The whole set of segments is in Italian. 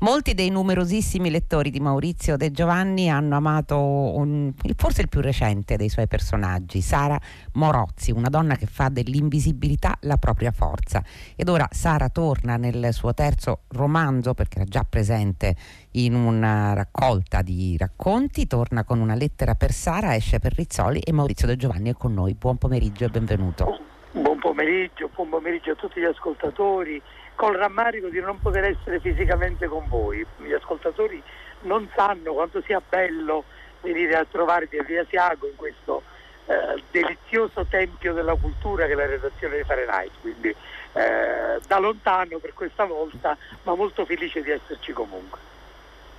Molti dei numerosissimi lettori di Maurizio De Giovanni hanno amato un, forse il più recente dei suoi personaggi, Sara Morozzi, una donna che fa dell'invisibilità la propria forza. Ed ora Sara torna nel suo terzo romanzo, perché era già presente in una raccolta di racconti, torna con una lettera per Sara, esce per Rizzoli e Maurizio De Giovanni è con noi. Buon pomeriggio e benvenuto. Buon pomeriggio, buon pomeriggio a tutti gli ascoltatori col rammarico di non poter essere fisicamente con voi. Gli ascoltatori non sanno quanto sia bello venire a trovarvi a Via Siago in questo eh, delizioso tempio della cultura che è la redazione di Fahrenheit. Quindi eh, da lontano per questa volta, ma molto felice di esserci comunque.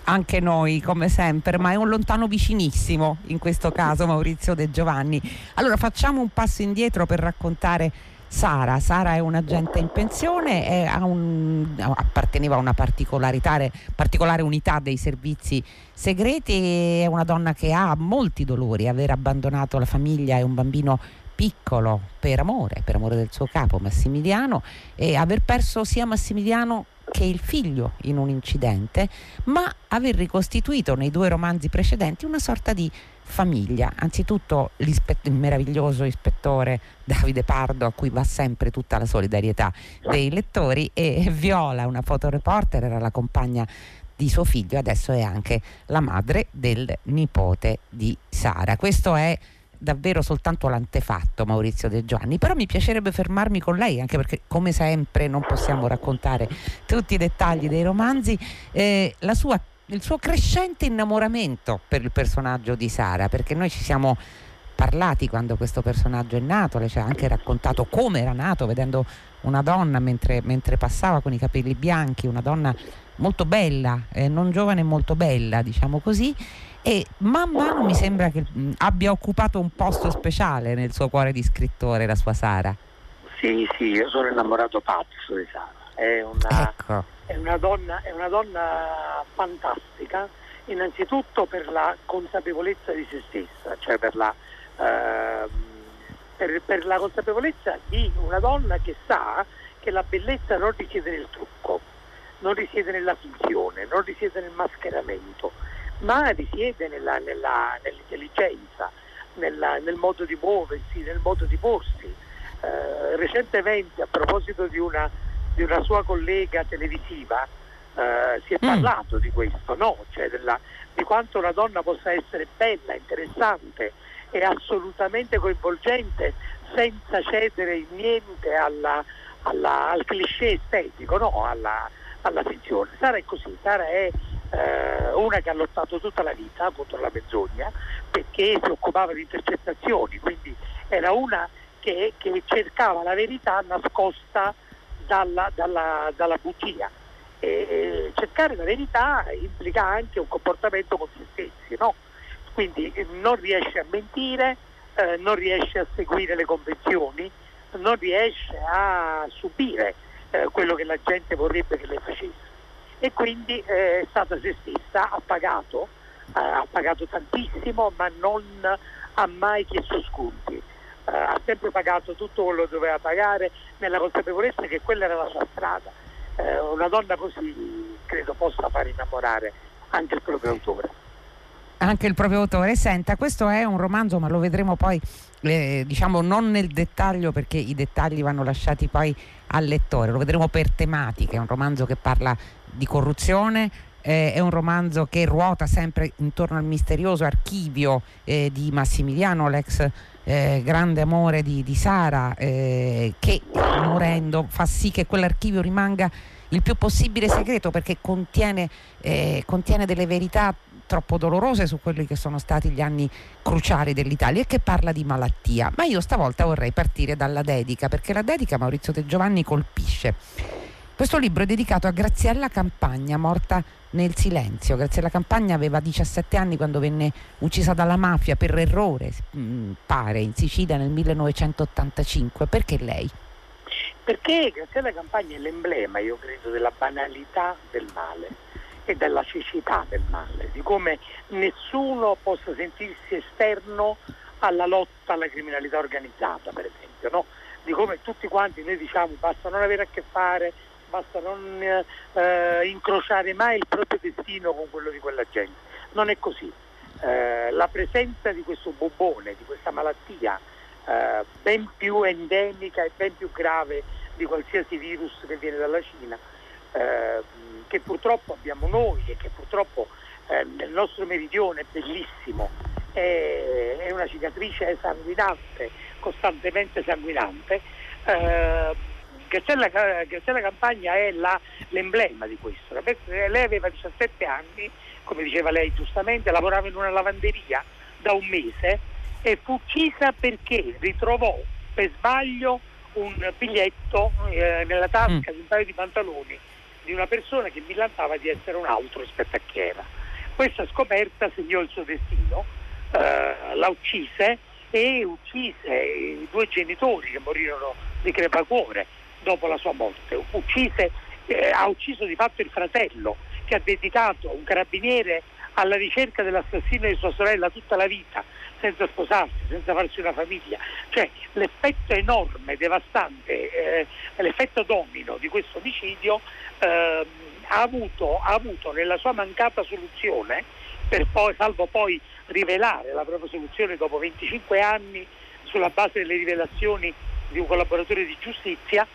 Anche noi, come sempre, ma è un lontano vicinissimo in questo caso Maurizio De Giovanni. Allora facciamo un passo indietro per raccontare Sara. Sara è un agente in pensione, un, apparteneva a una particolare unità dei servizi segreti, è una donna che ha molti dolori, aver abbandonato la famiglia e un bambino piccolo per amore, per amore del suo capo Massimiliano e aver perso sia Massimiliano che il figlio in un incidente, ma aver ricostituito nei due romanzi precedenti una sorta di famiglia. Anzitutto il meraviglioso ispettore Davide Pardo a cui va sempre tutta la solidarietà dei lettori e Viola, una fotoreporter, era la compagna di suo figlio, adesso è anche la madre del nipote di Sara. Questo è davvero soltanto l'antefatto Maurizio De Giovanni, però mi piacerebbe fermarmi con lei, anche perché come sempre non possiamo raccontare tutti i dettagli dei romanzi, eh, sua il suo crescente innamoramento per il personaggio di Sara, perché noi ci siamo parlati quando questo personaggio è nato, lei ci ha anche raccontato come era nato, vedendo una donna mentre, mentre passava con i capelli bianchi, una donna molto bella, eh, non giovane molto bella, diciamo così, e man mano mi sembra che mh, abbia occupato un posto speciale nel suo cuore di scrittore, la sua Sara. Sì, sì, io sono innamorato pazzo di Sara, è una... Ecco è una donna, è una donna fantastica, innanzitutto per la consapevolezza di se stessa, cioè per la, eh, per, per la consapevolezza di una donna che sa che la bellezza non risiede nel trucco, non risiede nella finzione, non risiede nel mascheramento, ma risiede nella, nella, nell'intelligenza, nella, nel modo di muoversi, nel modo di porsi. Eh, recentemente, a proposito di una di una sua collega televisiva eh, si è mm. parlato mm. di questo, no? cioè della, di quanto una donna possa essere bella, interessante e assolutamente coinvolgente senza cedere in niente alla, alla, al cliché estetico, no? alla, alla finzione. Sara è così, Sara è eh, una che ha lottato tutta la vita contro la menzogna perché si occupava di intercettazioni, quindi era una che, che cercava la verità nascosta dalla, dalla, dalla bugia. E cercare la verità implica anche un comportamento con se stessi, no? quindi non riesce a mentire, eh, non riesce a seguire le convenzioni, non riesce a subire eh, quello che la gente vorrebbe che le facesse e quindi eh, è stata se ha pagato, eh, ha pagato tantissimo ma non ha mai chiesto sconti eh, ha sempre pagato tutto quello che doveva pagare nella consapevolezza che quella era la sua strada. Una donna così credo possa far innamorare anche il proprio autore. Anche il proprio autore. Senta, questo è un romanzo, ma lo vedremo poi, eh, diciamo, non nel dettaglio perché i dettagli vanno lasciati poi al lettore, lo vedremo per tematiche, è un romanzo che parla di corruzione, eh, è un romanzo che ruota sempre intorno al misterioso archivio eh, di Massimiliano, l'ex eh, grande amore di, di Sara, eh, che morendo fa sì che quell'archivio rimanga il più possibile segreto perché contiene, eh, contiene delle verità troppo dolorose su quelli che sono stati gli anni cruciali dell'Italia e che parla di malattia. Ma io stavolta vorrei partire dalla dedica, perché la dedica Maurizio De Giovanni colpisce. Questo libro è dedicato a Graziella Campagna, morta nel silenzio. Graziella Campagna aveva 17 anni quando venne uccisa dalla mafia per errore, mm, pare, in Sicilia nel 1985. Perché lei? Perché Graziella Campagna è l'emblema, io credo, della banalità del male e della cecità del male, di come nessuno possa sentirsi esterno alla lotta alla criminalità organizzata, per esempio, no? di come tutti quanti noi diciamo basta non avere a che fare basta non eh, incrociare mai il proprio destino con quello di quella gente. Non è così. Eh, la presenza di questo bobone, di questa malattia eh, ben più endemica e ben più grave di qualsiasi virus che viene dalla Cina, eh, che purtroppo abbiamo noi e che purtroppo eh, nel nostro meridione è bellissimo, è, è una cicatrice sanguinante, costantemente sanguinante. Eh, Graziella, Graziella Campagna è la, l'emblema di questo. Lei aveva 17 anni, come diceva lei giustamente, lavorava in una lavanderia da un mese e fu uccisa perché ritrovò per sbaglio un biglietto eh, nella tasca mm. di un paio di pantaloni di una persona che millantava di essere un altro rispetto a chi era. Questa scoperta segnò il suo destino, eh, la uccise e uccise i due genitori che morirono di crepacuore dopo la sua morte. Uccise, eh, ha ucciso di fatto il fratello che ha dedicato un carabiniere alla ricerca dell'assassino di sua sorella tutta la vita, senza sposarsi, senza farsi una famiglia. Cioè l'effetto enorme, devastante, eh, l'effetto domino di questo omicidio eh, ha, avuto, ha, avuto, nella sua mancata soluzione, poi, salvo poi rivelare la propria soluzione dopo 25 anni sulla base delle rivelazioni di un collaboratore di giustizia,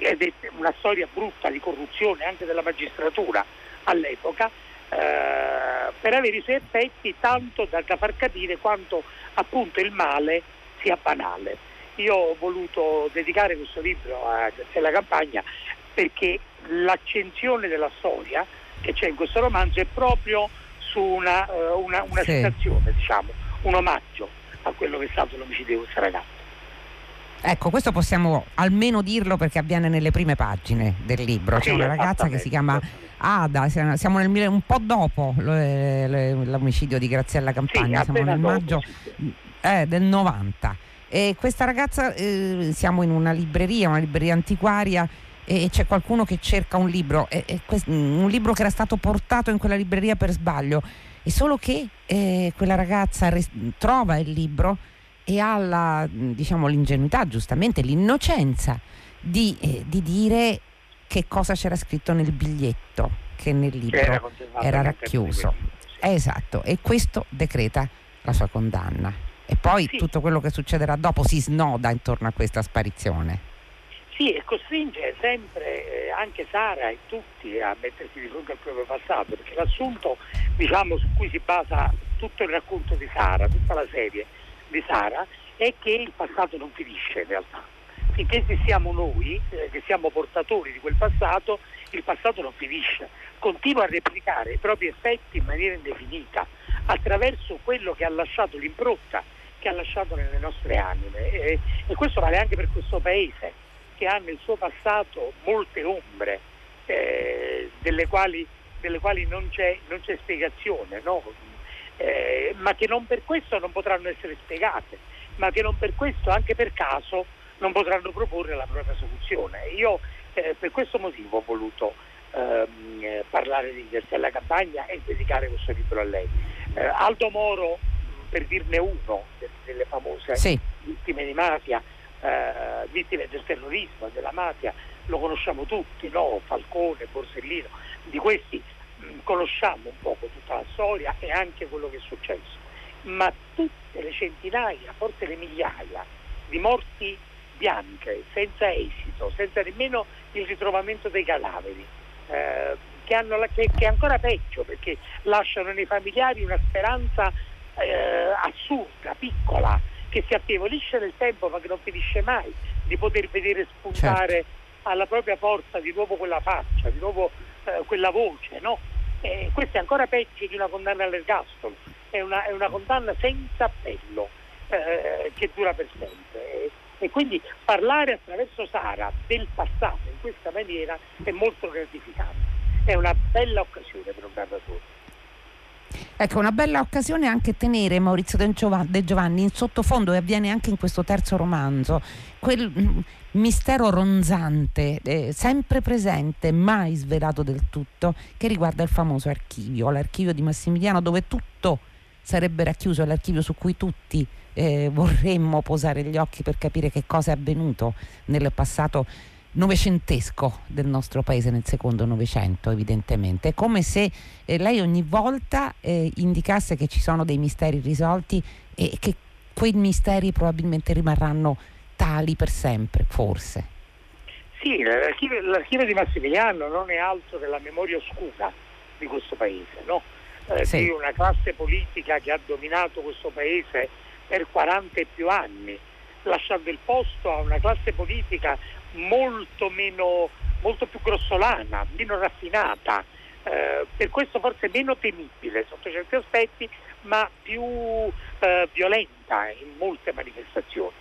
ed è una storia brutta di corruzione anche della magistratura all'epoca, eh, per avere i suoi effetti tanto da, da, far capire quanto appunto il male sia banale. Io ho voluto dedicare questo libro a Graziella Campagna perché l'accensione della storia che c'è in questo romanzo è proprio su una, uh, una, una sì. citazione, diciamo, un omaggio a quello che è stato l'omicidio di questa ragazza. Ecco, questo possiamo almeno dirlo perché avviene nelle prime pagine del libro. C'è sì, una ragazza che si chiama Ada, siamo nel, un po' dopo l'omicidio di Graziella Campagna, sì, siamo nel maggio eh, del 90. E questa ragazza, eh, siamo in una libreria, una libreria antiquaria e c'è qualcuno che cerca un libro, e, e un libro che era stato portato in quella libreria per sbaglio, e solo che eh, quella ragazza res- trova il libro e ha la, diciamo, l'ingenuità, giustamente, l'innocenza di, eh, di, dire che cosa c'era scritto nel biglietto che nel libro era, era racchiuso. Esatto, e questo decreta la sua condanna. E poi sì. tutto quello che succederà dopo si snoda intorno a questa sparizione. Sì, e costringe sempre eh, anche Sara e tutti a mettersi di fronte al proprio passato, perché l'assunto diciamo, su cui si basa tutto il racconto di Sara, tutta la serie, di Sara è che il passato non finisce in realtà. Finché siamo noi, eh, che siamo portatori di quel passato, il passato non finisce, continua a replicare i propri effetti in maniera indefinita attraverso quello che ha lasciato l'impronta che ha lasciato nelle nostre anime e, e questo vale anche per questo paese che ha nel suo passato molte ombre eh, delle, quali, delle, quali, non c'è, non c'è spiegazione. No? Eh, ma che non per questo non potranno essere spiegate, ma che non per questo, anche per caso, non potranno proporre la propria soluzione. Io eh, per questo motivo ho voluto ehm, parlare di Graziella Campagna e dedicare questo libro a lei. Eh, Aldo Moro, per dirne uno delle famose sì. vittime di mafia, eh, vittime del terrorismo e della mafia, lo conosciamo tutti, no? Falcone, Borsellino, di questi conosciamo un poco tutta la storia e anche quello che è successo, ma tutte le centinaia, forse le migliaia di morti bianche, senza esito, senza nemmeno il ritrovamento dei cadaveri, eh, che, hanno la, che, che, è ancora peggio perché lasciano nei familiari una speranza eh, assurda, piccola, che si affievolisce nel tempo ma che non finisce mai, di poter vedere spuntare certo. alla propria porta di nuovo quella faccia, di nuovo eh, quella voce, no? Eh, questo è ancora peggio di una condanna all'ergastolo, è una, è una condanna senza appello eh, che dura per sempre. E, quindi parlare attraverso Sara del passato in questa maniera è molto gratificante, è una bella occasione per un narratore. Ecco, una bella occasione anche tenere Maurizio De Giovanni in sottofondo e avviene anche in questo terzo romanzo, quel mm, mistero ronzante, eh, sempre presente, mai svelato del tutto, che riguarda il famoso archivio, l'archivio di Massimiliano dove tutto sarebbe racchiuso, l'archivio su cui tutti eh, vorremmo posare gli occhi per capire che cosa è avvenuto nel passato novecentesco del nostro paese nel secondo novecento evidentemente è come se eh, lei ogni volta eh, indicasse che ci sono dei misteri risolti e che quei misteri probabilmente rimarranno tali per sempre forse sì, l'archivio, l'archivio di Massimiliano non è altro che la memoria oscura di questo paese no? eh, sì. di una classe politica che ha dominato questo paese per 40 e più anni lasciando il posto a una classe politica molto meno molto più grossolana, meno raffinata, eh, per questo forse meno temibile sotto certi aspetti, ma più eh, violenta in molte manifestazioni.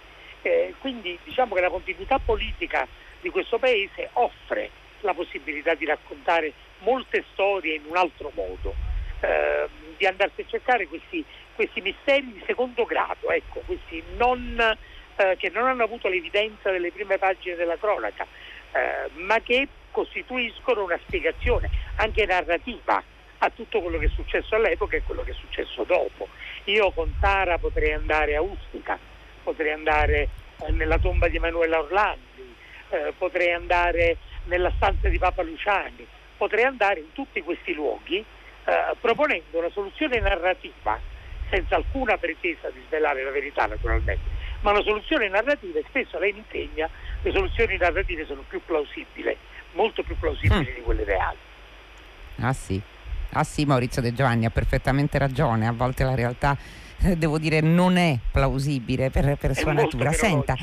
Eh, quindi diciamo che la continuità politica di questo paese offre la possibilità di raccontare molte storie in un altro modo, eh, di andarsi a cercare questi, questi, misteri di secondo grado, ecco, questi non eh, che non hanno avuto l'evidenza delle prime pagine della cronaca, eh, ma che costituiscono una spiegazione anche narrativa a tutto quello che è successo all'epoca e quello che è successo dopo. Io con Sara potrei andare a Ustica, potrei andare eh, nella tomba di Emanuela Orlandi, eh, potrei andare nella stanza di Papa Luciani, potrei andare in tutti questi luoghi eh, proponendo una soluzione narrativa senza alcuna pretesa di svelare la verità naturalmente, ma una soluzione narrativa e spesso lei mi insegna le soluzioni narrative sono più plausibili, molto più plausibili mm. di quelle reali. Ah sì. ah sì, Maurizio De Giovanni ha perfettamente ragione, a volte la realtà eh, devo dire non è plausibile per, per sua natura. Senta,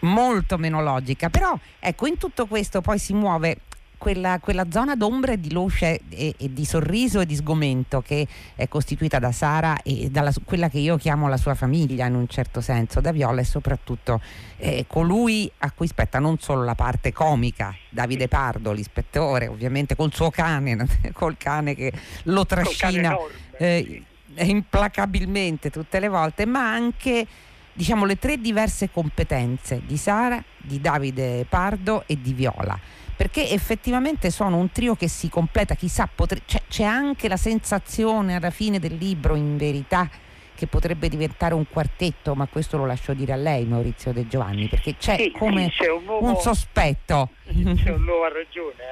molto meno logica, però ecco in tutto questo poi si muove quella, quella, zona d'ombra e di luce e, e, di sorriso e di sgomento che è costituita da Sara e da quella che io chiamo la sua famiglia in un certo senso, da Viola e soprattutto eh, colui a cui spetta non solo la parte comica, Davide Pardo, l'ispettore, ovviamente col suo cane, col cane che lo trascina eh, implacabilmente tutte le volte, ma anche diciamo le tre diverse competenze di Sara, di Davide Pardo e di Viola perché effettivamente sono un trio che si completa, chissà, potre... c'è, c'è anche la sensazione alla fine del libro, in verità, che potrebbe diventare un quartetto, ma questo lo lascio dire a lei Maurizio De Giovanni, perché c'è sì, come c'è un, nuovo, un, sospetto. C'è un nuovo ragione,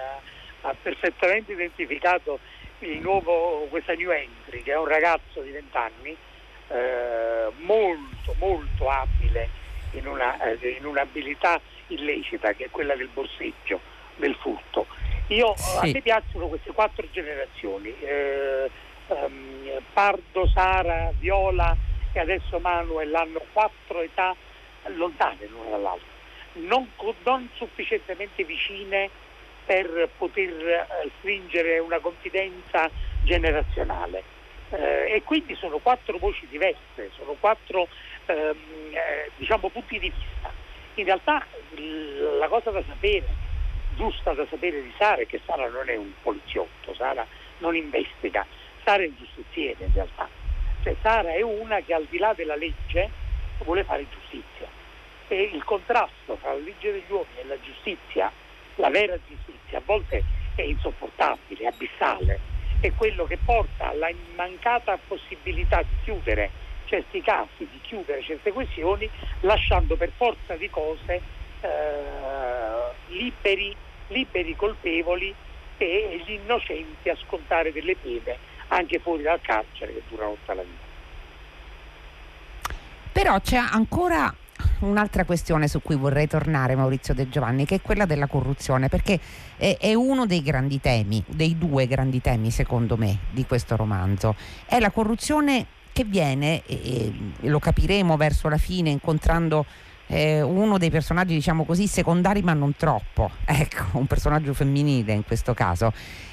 ha, ha perfettamente identificato nuovo, questa new entry, che è un ragazzo di 20 anni, eh, molto molto abile in, una, eh, in un'abilità illecita che è quella del borseggio del furto. Io, sì. A me piacciono queste quattro generazioni, eh, um, Pardo, Sara, Viola e adesso Manuel hanno quattro età lontane l'una dall'altra, non, non sufficientemente vicine per poter eh, stringere una confidenza generazionale. Eh, e quindi sono quattro voci diverse, sono quattro ehm, eh, diciamo, punti di vista. In realtà la cosa da sapere giusta da sapere di Sara è che Sara non è un poliziotto, Sara non investiga, Sara è un giustiziere in realtà. Cioè Sara è una che al di là della legge vuole fare giustizia. E il contrasto tra la legge degli uomini e la giustizia, la vera giustizia, a volte è insopportabile, abissale, è quello che porta alla mancata possibilità di chiudere certi casi, di chiudere certe questioni, lasciando per forza di cose liberi, liberi colpevoli e gli innocenti a scontare delle pene anche fuori dal carcere che durano tutta la vita. Però c'è ancora un'altra questione su cui vorrei tornare Maurizio De Giovanni, che è quella della corruzione, perché è, è, uno dei grandi temi, dei due grandi temi secondo me di questo romanzo. È la corruzione che viene, e lo capiremo verso la fine incontrando eh, uno dei personaggi, diciamo così, secondari ma non troppo, ecco, un personaggio femminile in questo caso,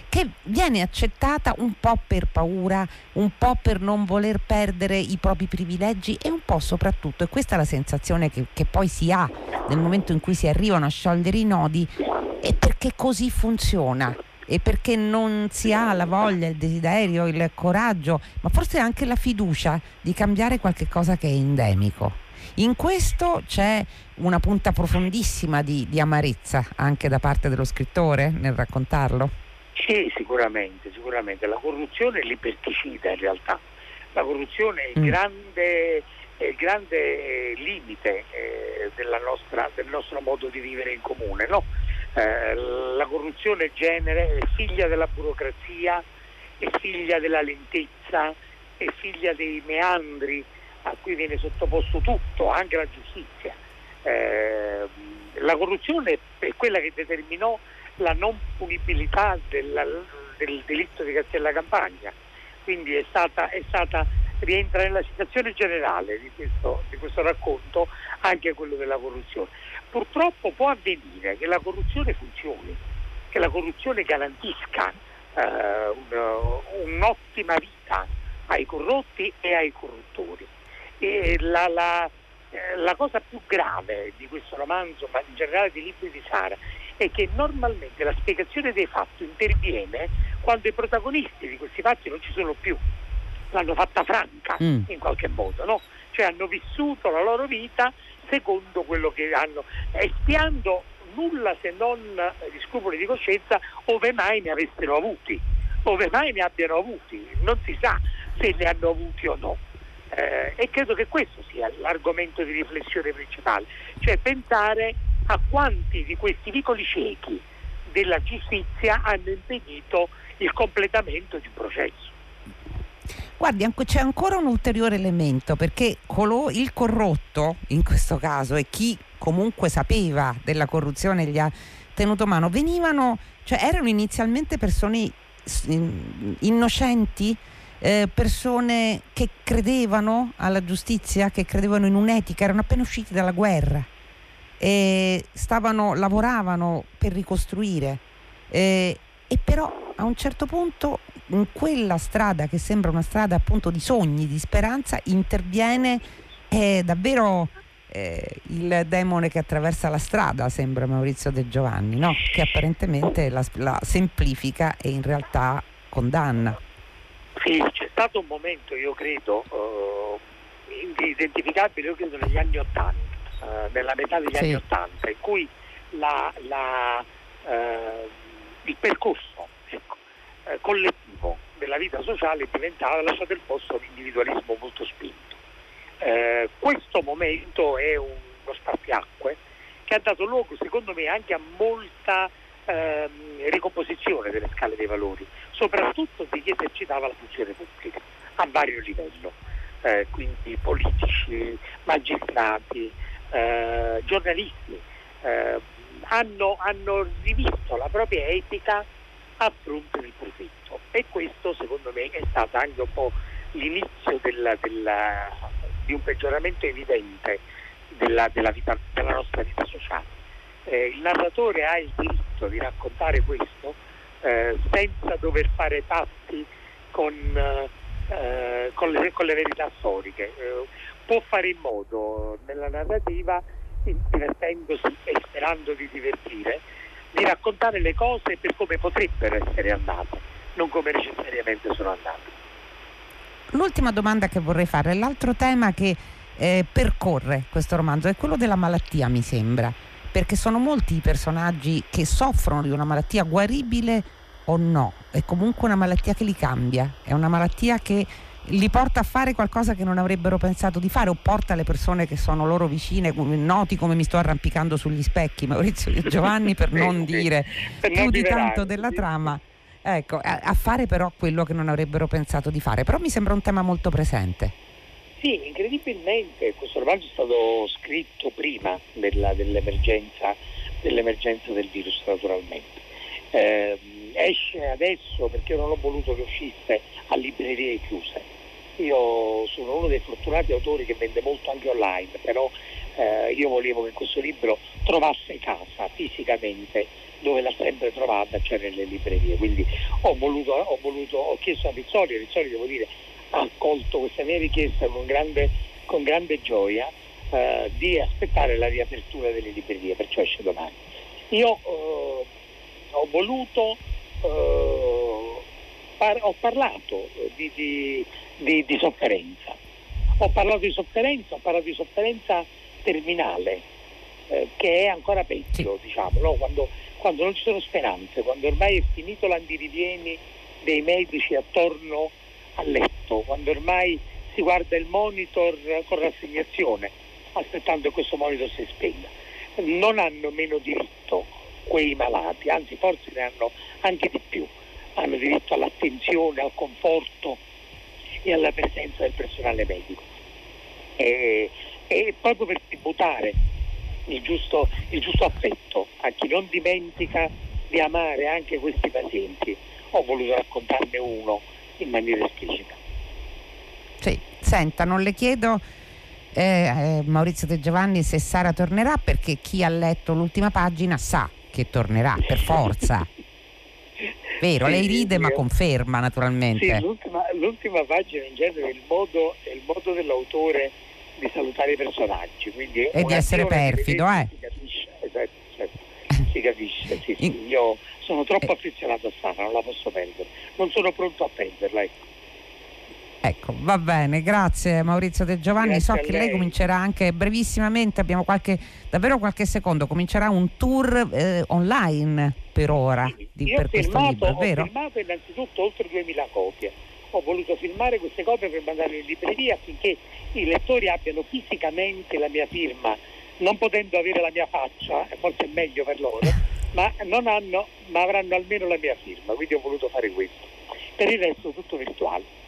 che viene accettata un po' per paura, un po' per non voler perdere i propri privilegi e un po' soprattutto, e questa è la sensazione che, che poi si ha nel momento in cui si arrivano a sciogliere i nodi, è perché così funziona e perché non si ha la voglia, il desiderio, il coraggio, ma forse anche la fiducia di cambiare qualche cosa che è endemico. In questo c'è una punta profondissima di, di amarezza anche da parte dello scrittore nel raccontarlo? Sì, sicuramente, sicuramente. La corruzione è liberticida in realtà. La corruzione è il, mm. grande, grande limite eh, nostra, del nostro modo di vivere in comune. No? Eh, la corruzione genere è figlia della burocrazia, è figlia della lentezza, è figlia dei meandri a cui viene sottoposto tutto, anche la giustizia. Eh, la corruzione è quella che determinò la non punibilità della, del delitto di Castella Campagna, quindi è stata, è stata, rientra nella situazione generale di questo, di questo racconto anche quello della corruzione. Purtroppo può avvenire che la corruzione funzioni, che la corruzione garantisca eh, un, un'ottima vita ai corrotti e ai corruttori. E la, la, eh, la cosa più grave di questo romanzo, ma in generale dei libri di Sara, è che normalmente la spiegazione dei fatti interviene quando i protagonisti di questi fatti non ci sono più. L'hanno fatta franca mm. in qualche modo, no? Cioè hanno vissuto la loro vita secondo quello che hanno, espiando nulla se non gli scrupoli di coscienza ove mai ne avessero avuti, ove mai ne abbiano avuti, non si sa se ne hanno avuti o no. Eh, e credo che questo sia l'argomento di riflessione principale, cioè pensare a quanti di questi vicoli ciechi della giustizia hanno impedito il completamento di un processo. Guardi, c'è ancora un ulteriore elemento perché il corrotto, in questo caso, e chi comunque sapeva della corruzione gli ha tenuto mano, venivano, cioè erano inizialmente persone innocenti, eh, persone che credevano alla giustizia, che credevano in un'etica, erano appena usciti dalla guerra e stavano, lavoravano per ricostruire. Eh, e però a un certo punto in quella strada che sembra una strada appunto di sogni, di speranza, interviene eh, davvero eh, il demone che attraversa la strada, sembra Maurizio De Giovanni, no? che apparentemente la, la semplifica e in realtà condanna. Sì, c'è stato un momento, io credo, uh, identificabile, io credo negli anni Ottanta, uh, nella metà degli sì. anni Ottanta, in cui la, la, uh, il percorso ecco, collettivo della vita sociale ha lasciato il posto all'individualismo molto spinto. questo momento è uno spartiacque che ha dato luogo, secondo me, anche a molta ehm, ricomposizione delle scale dei valori, soprattutto di chi esercitava la funzione pubblica a vario livello, eh, quindi politici, magistrati, eh, giornalisti, eh, hanno, hanno, rivisto la propria etica a fronte del profitto. E questo secondo me è stato anche un po' l'inizio della, della, di un peggioramento evidente della, della, vita, nostra vita sociale. Eh, il narratore ha il diritto di raccontare questo eh, senza dover fare patti con, eh, con, le, con le, verità storiche. Eh, può fare in modo nella narrativa, divertendosi e sperando di divertire, di raccontare le cose per come potrebbero essere andate, non come necessariamente sono andate. L'ultima domanda che vorrei fare, l'altro tema che eh, percorre questo romanzo è quello della malattia, mi sembra perché sono molti i personaggi che soffrono di una malattia guaribile o no, è comunque una malattia che li cambia, è una malattia che li porta a fare qualcosa che non avrebbero pensato di fare o porta le persone che sono loro vicine, noti come mi sto arrampicando sugli specchi, Maurizio e Giovanni, per non dire più di tanto della trama, ecco, a, a fare però quello che non avrebbero pensato di fare. Però mi sembra un tema molto presente. Sì, incredibilmente questo romanzo è stato scritto prima della, dell'emergenza, dell'emergenza, del virus naturalmente. Eh, esce adesso perché io non ho voluto che uscisse a librerie chiuse. Io sono uno dei fortunati autori che vende molto anche online, però eh, io volevo che questo libro trovasse casa fisicamente dove l'ha sempre trovata, cioè nelle librerie. Quindi ho, voluto, ho, voluto, ho chiesto a Rizzoli, Rizzoli devo dire ha accolto questa mia richiesta con grande, con grande gioia eh, di aspettare la riapertura delle librerie, perciò esce domani. Io eh, ho voluto, eh, par- ho parlato di, di, di, di, sofferenza, ho parlato di sofferenza, ho parlato di sofferenza terminale, eh, che è ancora peggio, diciamo, no? quando, quando non ci sono speranze, quando ormai è finito l'andirivieni dei medici attorno a letto, quando ormai si guarda il monitor con rassegnazione, aspettando che questo monitor si spenga. Non hanno meno diritto quei malati, anzi forse ne hanno anche di più. Hanno diritto all'attenzione, al conforto e alla presenza del personale medico. E, e proprio per tributare il giusto, il giusto affetto a chi non dimentica di amare anche questi pazienti, ho voluto raccontarne uno in maniera esplicita. Sì, senta, non le chiedo eh, eh, Maurizio De Giovanni se Sara tornerà perché chi ha letto l'ultima pagina sa che tornerà per forza. Vero, lei ride ma conferma naturalmente. Sì, l'ultima, l'ultima, pagina in genere è il modo, è il modo dell'autore di salutare i personaggi. e di essere perfido, eh? Si capisce, esatto, certo. si capisce, sì, sì. Io sono troppo eh. affezionato a Sara, non la posso perdere. Non sono pronto a perderla, ecco. Ecco, va bene, grazie Maurizio De Giovanni. Grazie so che lei. lei. comincerà anche brevissimamente, abbiamo qualche, davvero qualche secondo, comincerà un tour eh, online per ora di, Io per questo filmato, libro, vero? Ho filmato innanzitutto oltre 2000 copie. Ho voluto filmare queste copie per mandarle in libreria affinché i lettori abbiano fisicamente la mia firma, non potendo avere la mia faccia, forse è meglio per loro, ma, hanno, ma avranno almeno la mia firma, quindi ho voluto fare questo. Per il resto tutto virtuale.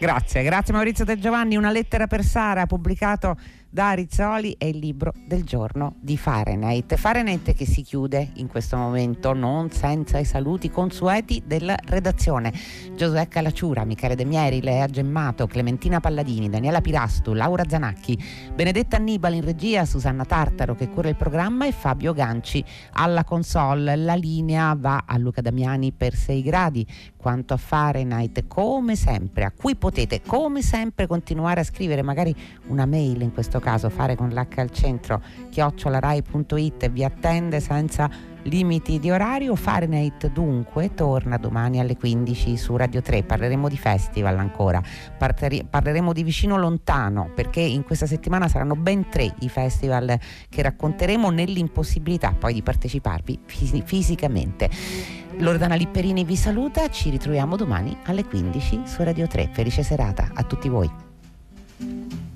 Grazie, grazie Maurizio De Giovanni. Una lettera per Sara pubblicato da Rizzoli è il libro del giorno di Fahrenheit. Fahrenheit che si chiude in questo momento non senza i saluti consueti della redazione. Giosuè Calacciura, Michele De Mieri, Lea Gemmato, Clementina Palladini, Daniela Pirastu, Laura Zanacchi, Benedetta Annibale in regia, Susanna Tartaro che cura il programma e Fabio Ganci alla console. La linea va a Luca Damiani per 6 gradi. Quanto a Fahrenheit, come sempre, a cui potete come sempre continuare a scrivere magari una mail in caso fare con l'H al centro chiocciolarai.it vi attende senza limiti di orario. Fahrenheit dunque torna domani alle 15 su Radio 3. Parleremo di festival ancora, parleremo di vicino lontano perché in questa settimana saranno ben tre i festival che racconteremo nell'impossibilità poi di parteciparvi fis- fisicamente. Loredana Lipperini vi saluta, ci ritroviamo domani alle 15 su Radio 3. Felice serata a tutti voi.